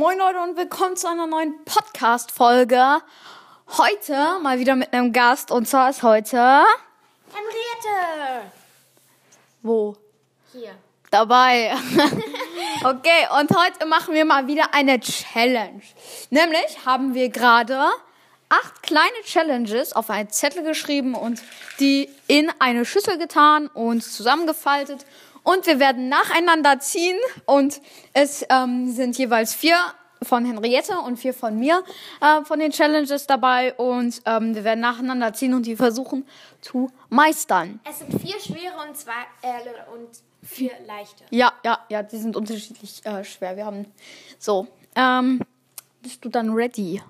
Moin Leute und willkommen zu einer neuen Podcast-Folge. Heute mal wieder mit einem Gast und zwar ist heute Henriette! wo? Hier. Dabei. okay, und heute machen wir mal wieder eine Challenge. Nämlich haben wir gerade acht kleine Challenges auf einen Zettel geschrieben und die in eine Schüssel getan und zusammengefaltet. Und wir werden nacheinander ziehen und es ähm, sind jeweils vier von Henriette und vier von mir äh, von den Challenges dabei und ähm, wir werden nacheinander ziehen und die versuchen zu meistern. Es sind vier schwere und zwei äh, und vier leichte. Ja, ja, ja, die sind unterschiedlich äh, schwer. Wir haben so. Ähm, bist du dann ready Ja.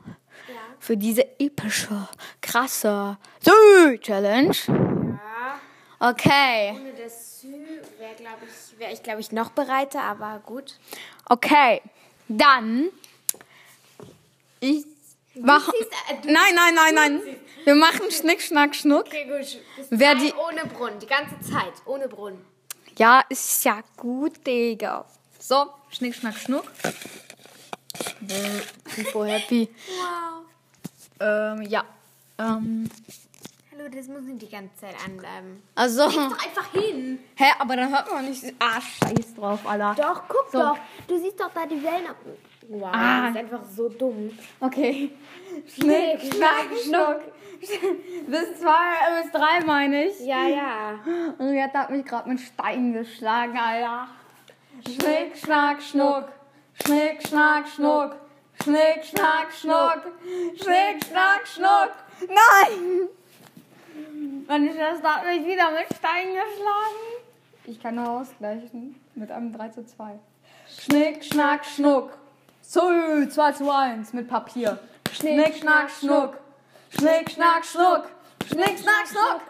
für diese epische, krasse Sü-Challenge? Ja. Okay, Ohne das Sü wäre, glaube ich, wäre ich, glaube ich, noch bereiter, aber gut. okay. Dann. Ich äh, du Nein, nein, nein, nein. Wir machen Schnick, Schnack, Schnuck. Okay, gut. Wer die- ohne Brunnen, die ganze Zeit, ohne Brunnen. Ja, ist ja gut, Digga. So, Schnick, Schnack, Schnuck. Super happy. Wow. Ähm, ja. Ähm, Hallo, das muss nicht die ganze Zeit anbleiben. also. Doch einfach hin. Hä, aber dann hört man nicht. Ah, scheiß drauf, Alter. Doch, guck So. doch. Du siehst doch da die Wellen. ab- Wow, Ah. das ist einfach so dumm. Okay. Schnick, schnack, schnuck. Bis zwei, bis drei meine ich. Ja, ja. Und jetzt hat mich gerade mit Stein geschlagen, Alter. Schnick, schnack, schnuck. Schnick, schnack, schnuck. Schnick, schnack, schnuck. Schnick, schnack, schnuck. Nein! Meine Schwester hat mich wieder mit Stein geschlagen. Ich kann nur ausgleichen mit einem 3 zu 2. Schnick, schnack, schnuck. So, 2 zu 1 mit Papier. Schnick, schnack, schnuck. Schnick, schnack, schnuck. Schnick, schnack, schnuck.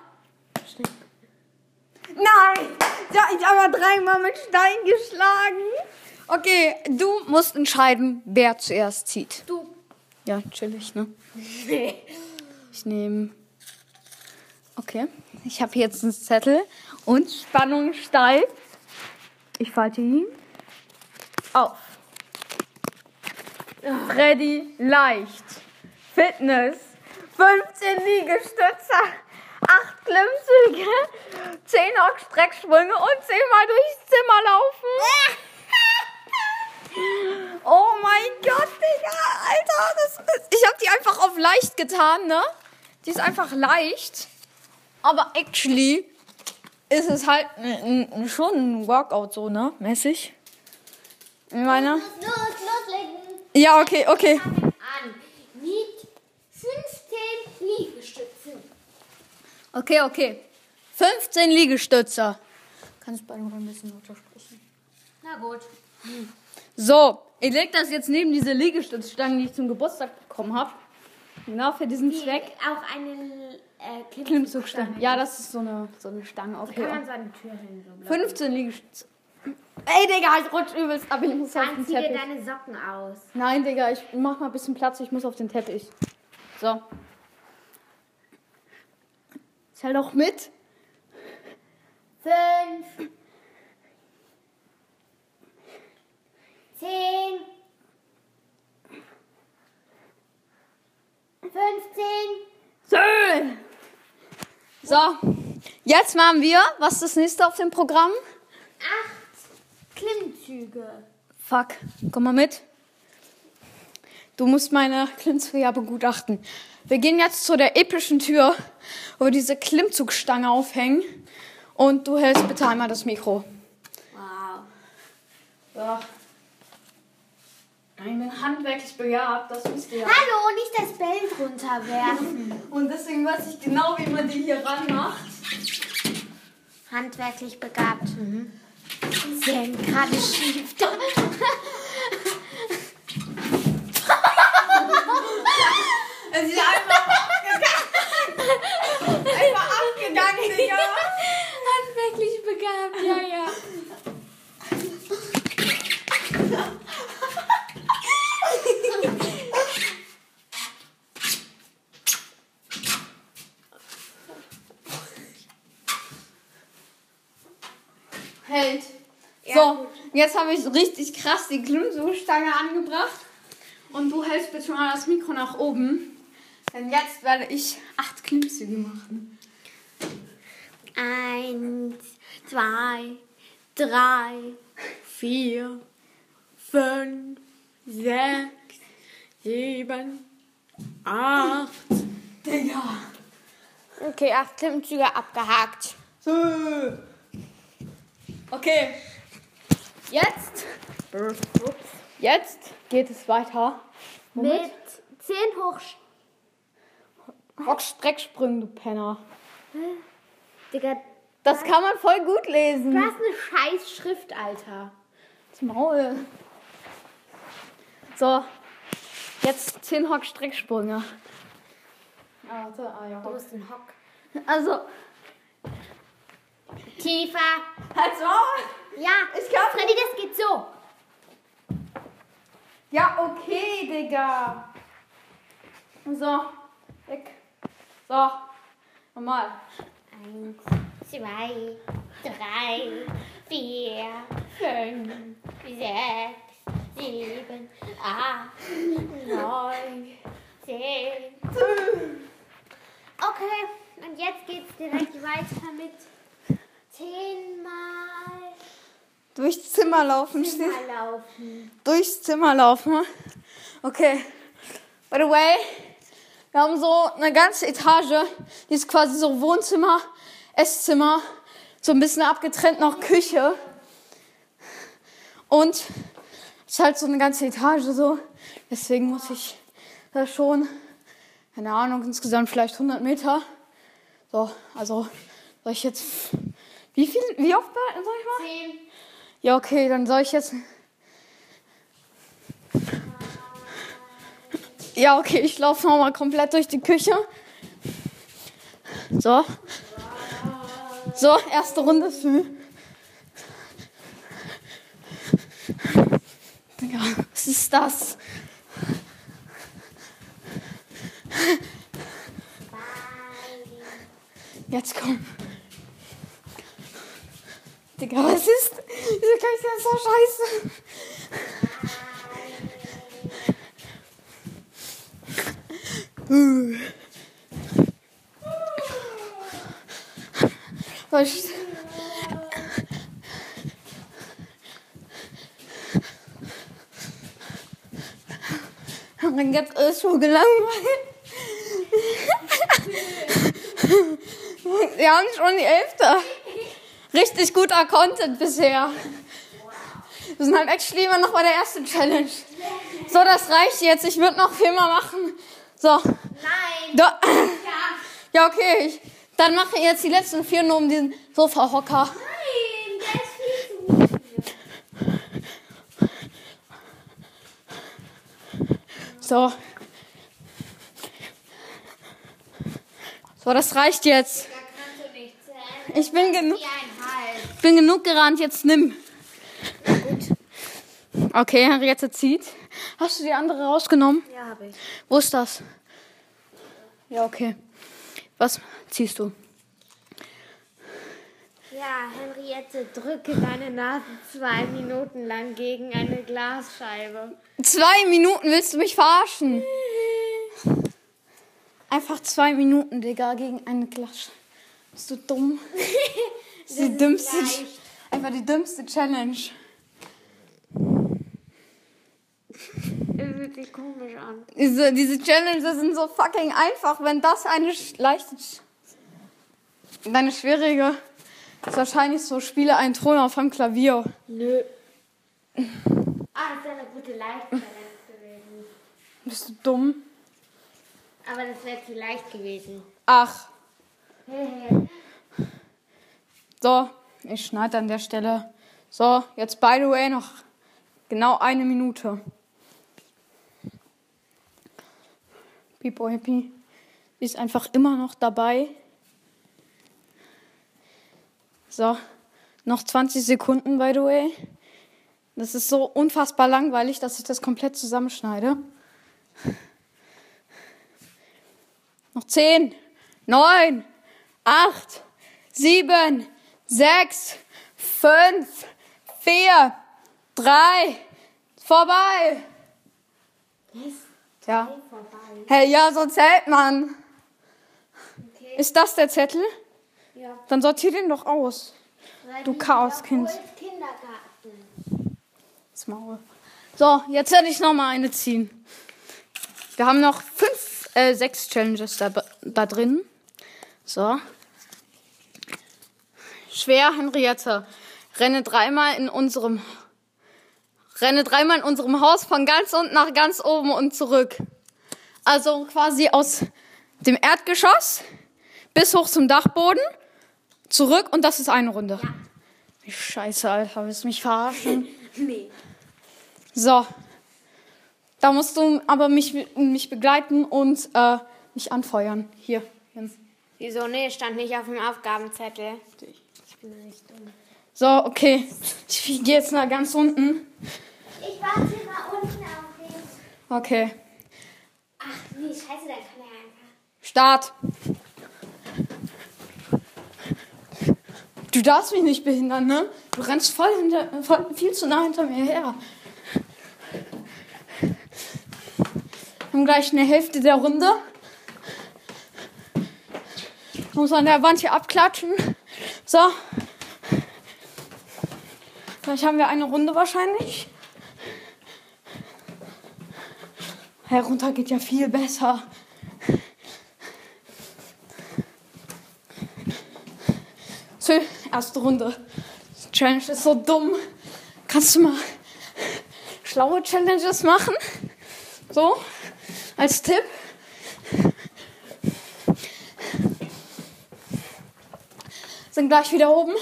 Nein! Ja, ich habe dreimal mit Stein geschlagen. Okay, du musst entscheiden, wer zuerst zieht. Du. Ja, chillig, ne? Ich nehme. Okay. Ich habe jetzt einen Zettel und Spannung steigt. Ich falte ihn auf. Freddy leicht. Fitness. 15 Liegestütze. 8 Klimmzüge. 10 Strecksprünge und 10 Mal durchs Zimmer laufen. Oh mein Gott, Digga, Alter, das ist, ich habe die einfach auf leicht getan, ne? Die ist einfach leicht. Aber actually ist es halt schon ein Workout so, ne? Mäßig. Ich meine. Los, loslegen. Ja, okay, okay. an mit 15 Liegestützen. Okay, okay. 15 Liegestütze. Kannst beide mal ein bisschen lauter sprechen. Na gut. So, ich leg das jetzt neben diese Liegestützstangen, die ich zum Geburtstag bekommen habe. Genau für diesen Zweck. Auch eine äh, Klimmzugstange. Klimmzugstange. Ja, das ist so eine, so eine Stange. Okay. Kann man so eine Tür hin. So blau. 15 Liegestütze. Ey, Digga, ich rutsch übelst ab. Ich muss auf Dann den zieh dir Teppich. deine Socken aus. Nein, Digga, ich mach mal ein bisschen Platz. Ich muss auf den Teppich. So. Zähl doch mit. Fünf. Zehn. Fünfzehn. Schön. So. Jetzt machen wir, was ist das nächste auf dem Programm? Acht Klimmzüge. Fuck. Komm mal mit. Du musst meine Klimmzüge ja begutachten. Wir gehen jetzt zu der epischen Tür, wo wir diese Klimmzugstange aufhängen. Und du hältst bitte einmal das Mikro. Wow. So. Ich bin handwerklich begabt, das wisst ihr ja. Hallo, nicht das Bild runterwerfen. Und deswegen weiß ich genau, wie man die hier ranmacht. Handwerklich begabt. Mhm. Sie hängt gerade schief. Es ist einfach abgegangen. einfach abgegangen, Digga. Handwerklich begabt, ja, ja. Hält. Ja, so, gut. jetzt habe ich richtig krass die Klimmzugstange angebracht. Und du hältst bitte mal das Mikro nach oben. Denn jetzt werde ich acht Klimmzüge machen. Eins, zwei, drei, vier, fünf, sechs, sieben, acht. Digga. Okay, acht Klimmzüge abgehakt. So. Okay. Jetzt. Jetzt geht es weiter. Mit zehn hoch. Rockstrecksprüngen, du Penner. Digga, Das kann man voll gut lesen. du hast eine scheiß Schrift, Alter. Das Maul. So. Jetzt 10 Hockstrecksprünge. Ah, warte. Ah, ja. Du bist ein Hock. Also. Tiefer. Also. Ja, Ich kann Freddy, das geht so. Ja, okay, Digga. So. Weg. So. Nochmal. Eins, zwei, drei, vier, fünf, sechs, sieben, acht, neun, zehn. Okay, und jetzt geht's direkt weiter mit zehnmal Durchs Zimmer laufen. mal laufen. Durchs Zimmer laufen. Okay. By the way, wir haben so eine ganze Etage. Die ist quasi so Wohnzimmer, Esszimmer, so ein bisschen abgetrennt noch Küche. Und es ist halt so eine ganze Etage so. Deswegen muss ich da schon, keine Ahnung, insgesamt vielleicht 100 Meter. So, also soll ich jetzt, wie viel, wie oft soll ich mal? Zehn. Ja, okay, dann soll ich jetzt. Ja, okay, ich laufe nochmal komplett durch die Küche. So. So, erste Runde für. Digga, was ist das? Jetzt komm. Digga, was ist? Diese Küche ist so scheiße. Soll ich... Mein Gott ist so gelangweilt. Wir haben schon die Elfte. Richtig guter Content bisher. Wir sind halt actually immer noch bei der ersten Challenge. So, das reicht jetzt. Ich würde noch viermal machen. So. Nein. Da. Ja. Ja, okay. Ich, dann mache ich jetzt die letzten vier nur um diesen Sofa-Hocker. Nein, der ist viel zu. So. So, das reicht jetzt. Ich bin genug, Wie ein Hals. ich bin genug gerannt. Jetzt nimm. Okay, Henriette zieht. Hast du die andere rausgenommen? Ja, habe ich. Wo ist das? Ja, okay. Was ziehst du? Ja, Henriette, drücke deine Nase zwei Minuten lang gegen eine Glasscheibe. Zwei Minuten willst du mich verarschen? Einfach zwei Minuten, Digga, gegen eine Glas. Bist du dumm? Das ist die dümmste, leicht. einfach die dümmste Challenge. Fühlt sich komisch an. Diese, diese Challenges sind so fucking einfach. Wenn das eine leichte, deine schwierige, ist wahrscheinlich so, spiele einen Thron auf einem Klavier. Nö. Ah, das wäre eine gute Leicht-Challenge gewesen. Bist du dumm? Aber das wäre zu leicht gewesen. Ach, so, ich schneide an der Stelle. So, jetzt by the way noch genau eine Minute. Pipo Happy ist einfach immer noch dabei. So, noch 20 Sekunden by the way. Das ist so unfassbar langweilig, dass ich das komplett zusammenschneide. Noch 10, 9, 8, 7, 6, 5, 4, 3, vorbei. Ja. Hey, ja, so zählt man. Okay. Ist das der Zettel? Ja. Dann sortier den doch aus. Du Chaoskind. Das Maul. So, jetzt werde ich noch mal eine ziehen. Wir haben noch fünf, äh, sechs Challenges da, da drin. So. Schwer, Henriette. Renne dreimal in unserem, renne dreimal in unserem Haus von ganz unten nach ganz oben und zurück. Also quasi aus dem Erdgeschoss bis hoch zum Dachboden, zurück und das ist eine Runde. Wie scheiße, Alter, willst du mich verarschen? Nee. So. Da musst du aber mich, mich begleiten und äh, mich anfeuern. Hier, Jens. Wieso? Nee, stand nicht auf dem Aufgabenzettel. Ich bin nicht dumm. So, okay. Ich gehe jetzt nach ganz unten. Ich warte mal unten auf dich. Okay. Ach nee, scheiße, da kann er einfach. Start. Du darfst mich nicht behindern, ne? Du rennst voll, hinter, voll viel zu nah hinter mir her. Wir haben gleich eine Hälfte der Runde. Ich muss an der Wand hier abklatschen. So. Gleich haben wir eine Runde wahrscheinlich. Herunter geht ja viel besser. So, erste Runde. Challenge ist so dumm. Kannst du mal schlaue Challenges machen? So, als Tipp. Sind gleich wieder oben.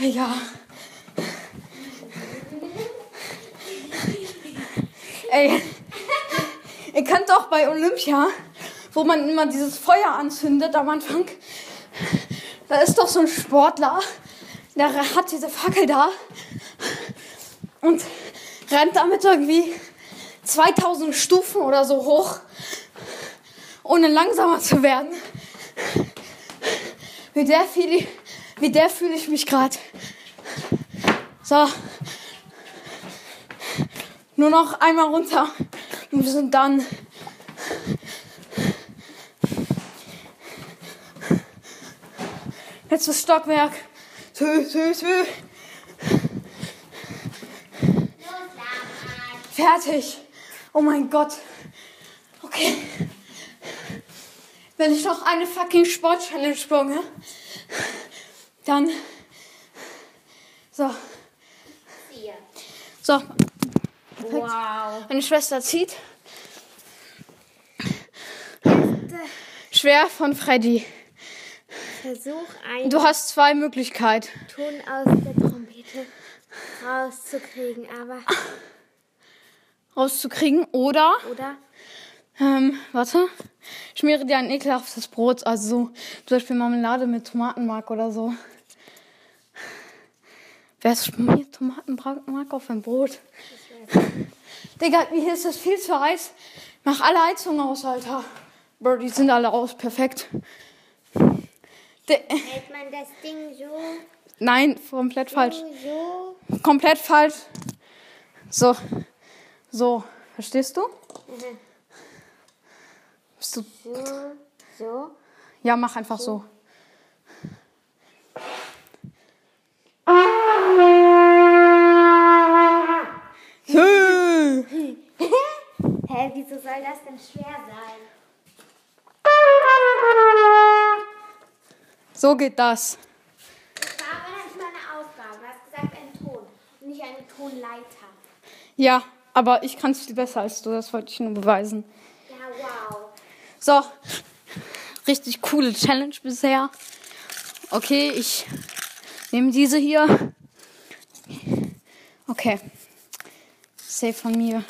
Ja. Ey, ihr kennt doch bei Olympia, wo man immer dieses Feuer anzündet am Anfang. Da ist doch so ein Sportler, der hat diese Fackel da und rennt damit irgendwie 2000 Stufen oder so hoch, ohne langsamer zu werden. Wie der wie der fühle ich mich gerade. So. Nur noch einmal runter und wir sind dann. Letztes Stockwerk. Tü, tü, tü. Fertig. Oh mein Gott. Okay. Wenn ich noch eine fucking Sport-Challenge sprunge, dann. So. So. Wow. Meine Schwester zieht. Schwer von Freddy. Versuch einen Du hast zwei Möglichkeiten. Ton aus der Trompete rauszukriegen, aber. Rauszukriegen oder, Oder? ähm, warte, schmiere dir ein ekelhaftes Brot, also so, zum Beispiel Marmelade mit Tomatenmark oder so. Wer schmiert Tomatenmark auf ein Brot? Digga, hier ist das viel zu heiß. Mach alle Heizungen aus, Alter. Bro, die sind alle aus, perfekt. De Hält man das Ding so, Nein, komplett falsch. so? Komplett falsch. So. So. Verstehst du? Bist du. So, so. Ja, mach einfach so. Hö. Hä, wieso schwer sein? So geht das. Das war aber nicht meine Aufgabe. Du hast gesagt, ein Ton und nicht eine Tonleiter. Ja, aber ich kann es viel besser als du. Das wollte ich nur beweisen. Ja, wow. So. Richtig coole Challenge bisher. Okay, ich nehme diese hier. Okay. Safe von mir.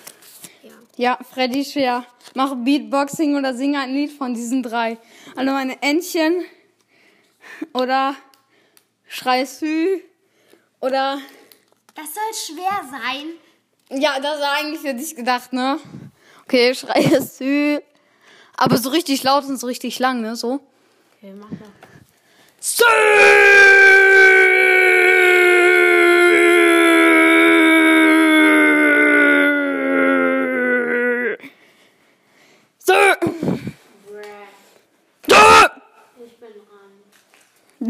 Ja. Ja, Freddy Schwer. Mach Beatboxing oder singe ein Lied von diesen drei. Also meine Entchen. Oder Schrei Sü. Oder. Das soll schwer sein. Ja, das war eigentlich für dich gedacht, ne? Okay, Schrei Sü. Aber so richtig laut und so richtig lang, ne? So. Okay, mach mal. Ich bin dran.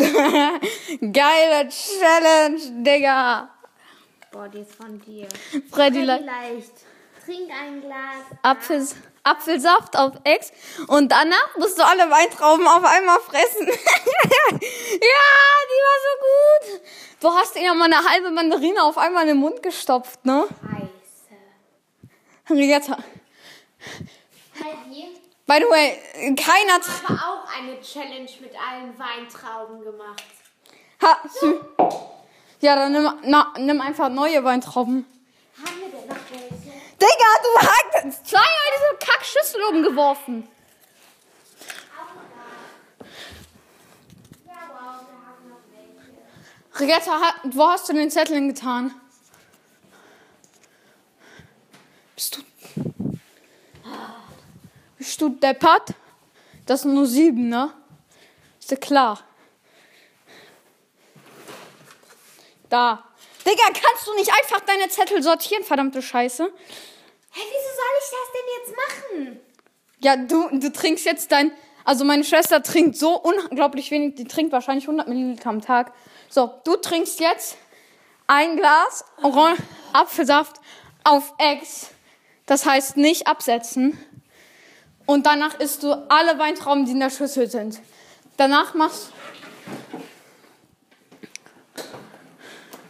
Geile Challenge, Digga. Boah, die ist von dir. Freddy, Freddy Le- leicht. Trink ein Glas. Apfel, Apfelsaft auf Ex und danach musst du alle Weintrauben auf einmal fressen. ja, die war so gut. Du hast ihr ja mal eine halbe Mandarine auf einmal in den Mund gestopft, ne? Scheiße. Jetzt, Heidi by the way, keiner... tr- habe auch eine Challenge mit allen Weintrauben gemacht. Ha, sü- ja, dann nimm, na, nimm einfach neue Weintrauben. Haben wir denn noch welche? Digga, du hast zweimal diese Kackschüssel umgeworfen. Ja, wow, wir haben noch welche. Regatta, wo hast du den Zettel getan? Bist du. Bist du deppert? Das sind nur sieben, ne? Ist dir klar? Da. Digga, kannst du nicht einfach deine Zettel sortieren, verdammte Scheiße? Hä, wieso soll ich das denn jetzt machen? Ja, du, du trinkst jetzt dein. Also meine Schwester trinkt so unglaublich wenig, die trinkt wahrscheinlich 100 Milliliter am Tag. So, du trinkst jetzt ein Glas Oran Apfelsaft auf Ex. Das heißt nicht absetzen. Und danach isst du alle Weintrauben, die in der Schüssel sind. Danach machst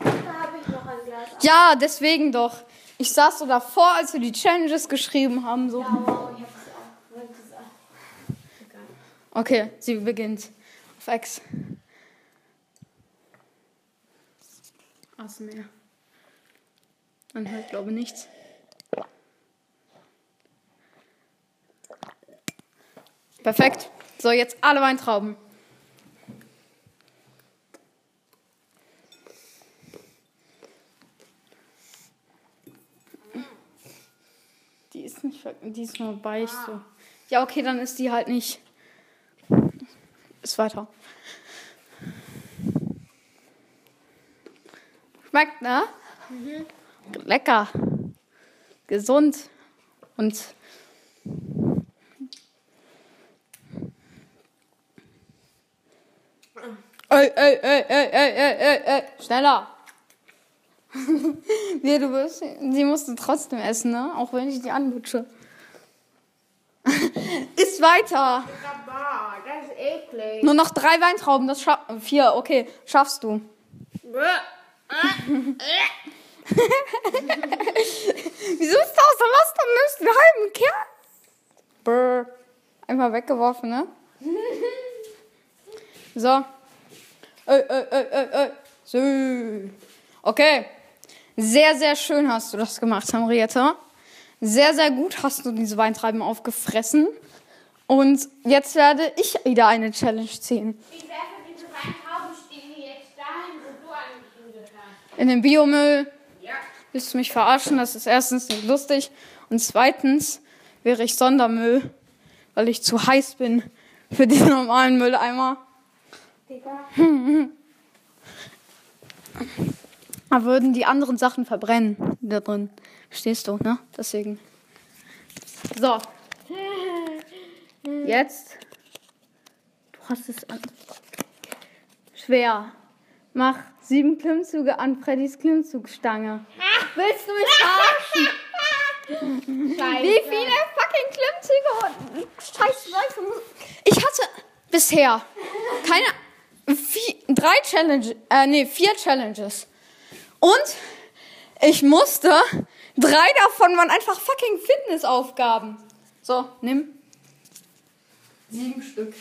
Da habe ich noch ein Glas. Ja, deswegen doch. Ich saß so davor, als wir die Challenges geschrieben haben. So. Ja, wow, ich habe es auch. Okay, sie beginnt. Auf Ex. Asmeer. Man hört, glaube ich, nichts. Perfekt. So, jetzt alle Weintrauben. Die ist nicht, die ist nur weich so. Ja, okay, dann ist die halt nicht. Ist weiter. Schmeckt, ne? Lecker. Gesund. Und. Ey, ey, ey, ey, ey, ey, ey, ey, schneller. nee, du bist. Sie musste trotzdem essen, ne? Auch wenn ich die anlutsche. Ist weiter. Das ist eklig. Nur noch drei Weintrauben, das schaff vier, okay, schaffst du. Wieso ist das so los? Dann nimmst du einen halben Kerl. Brr. Einfach weggeworfen, ne? So. Ey, ey, ey, ey, ey. So. Okay. Sehr, sehr schön hast du das gemacht, Henriette. Sehr, sehr gut hast du diese Weintrauben aufgefressen. Und jetzt werde ich wieder eine Challenge ziehen. Ich werfe diese Weintrauben stehen jetzt dahin, wo du eigentlich hingehörst. In den Biomüll. Ja. Willst du mich verarschen? Das ist erstens nicht lustig. Und zweitens wäre ich Sondermüll, weil ich zu heiß bin für diesen normalen Mülleimer. Aber würden die anderen Sachen verbrennen da drin. Stehst du, ne? Deswegen. So. Jetzt. Du hast es an. Schwer. Mach sieben Klimmzüge an Freddys Klimmzugstange. Willst du mich verarschen? Scheiße. Wie viele fucking Klimmzüge und scheiß Läufe muss. Ich hatte bisher keine. Drei Challenges. Äh, nee, vier Challenges. Und ich musste. Drei davon waren einfach fucking Fitnessaufgaben. So, nimm. Sieben Stück.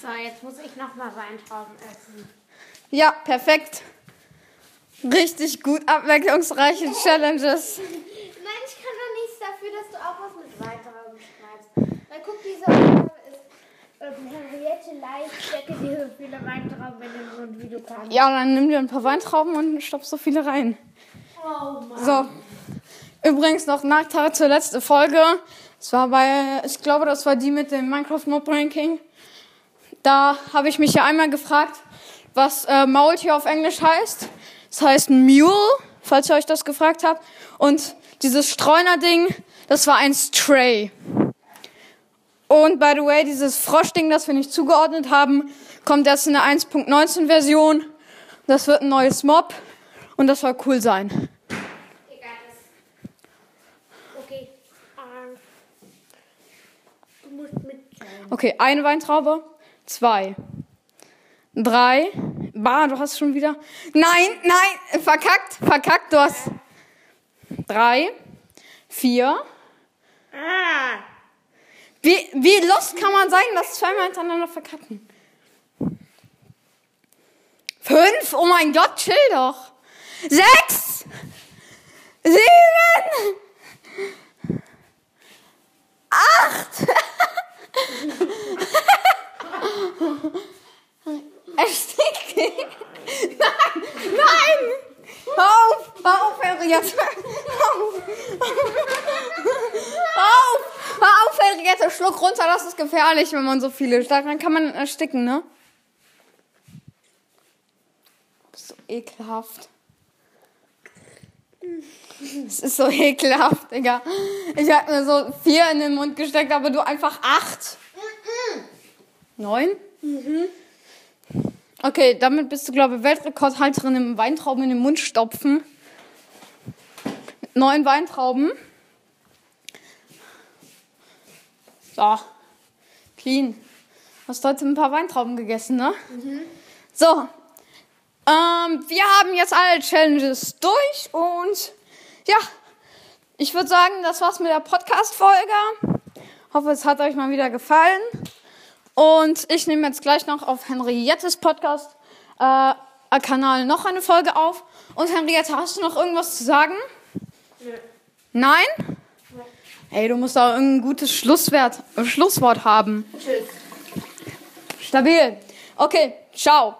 So, jetzt muss ich nochmal Weintrauben essen. Ja, perfekt. Richtig gut abwechslungsreiche Challenges. Nein, ich kann doch nichts dafür, dass du auch was mit Weintrauben schreibst. Weil guck, diese Aufgabe ist Henriette leicht, stecke dir so viele Weintrauben in den Mund, wie du kannst. Ja, dann nimm dir ein paar Weintrauben und stopf so viele rein. Oh Mann. So. Übrigens noch Nachtrag zur letzten Folge. Es war bei, ich glaube, das war die mit dem Minecraft Mob Ranking. Da habe ich mich ja einmal gefragt, was äh, Maultier auf Englisch heißt. Das heißt Mule, falls ihr euch das gefragt habt. Und dieses Streuner-Ding, das war ein Stray. Und by the way, dieses Froschding, das wir nicht zugeordnet haben, kommt erst in der 1.19 Version. Das wird ein neues Mob und das soll cool sein. Okay. Ähm. Okay, eine Weintraube, zwei, drei. Bah, du hast schon wieder. Nein, nein, verkackt, verkackt, du hast drei, vier. Wie, wie lost kann man sein, das zweimal hintereinander verkacken? Fünf? Oh mein Gott, chill doch. Sechs! Sieben! Acht! Erstickt! Nein! Nein! Hör auf! Hör Hör auf! Hör auf! Henriette! Schluck runter, das ist gefährlich, wenn man so viele. Daran kann man ersticken, ne? Bist so ekelhaft. Es ist so ekelhaft, Digga. Ich hab mir so vier in den Mund gesteckt, aber du einfach acht. Neun? Okay, damit bist du, glaube ich, Weltrekordhalterin im Weintrauben in den Mund stopfen. Neun Weintrauben. So. Clean. Hast heute ein paar Weintrauben gegessen, ne? So. Ähm, wir haben jetzt alle Challenges durch und ja, ich würde sagen, das war's mit der Podcast-Folge. Hoffe, es hat euch mal wieder gefallen. Und ich nehme jetzt gleich noch auf Henriettes Podcast äh, Kanal noch eine Folge auf. Und Henriette, hast du noch irgendwas zu sagen? Nein? Ey, du musst auch irgendein gutes Schlusswert, äh, Schlusswort haben. Tschüss. Stabil. Okay, ciao.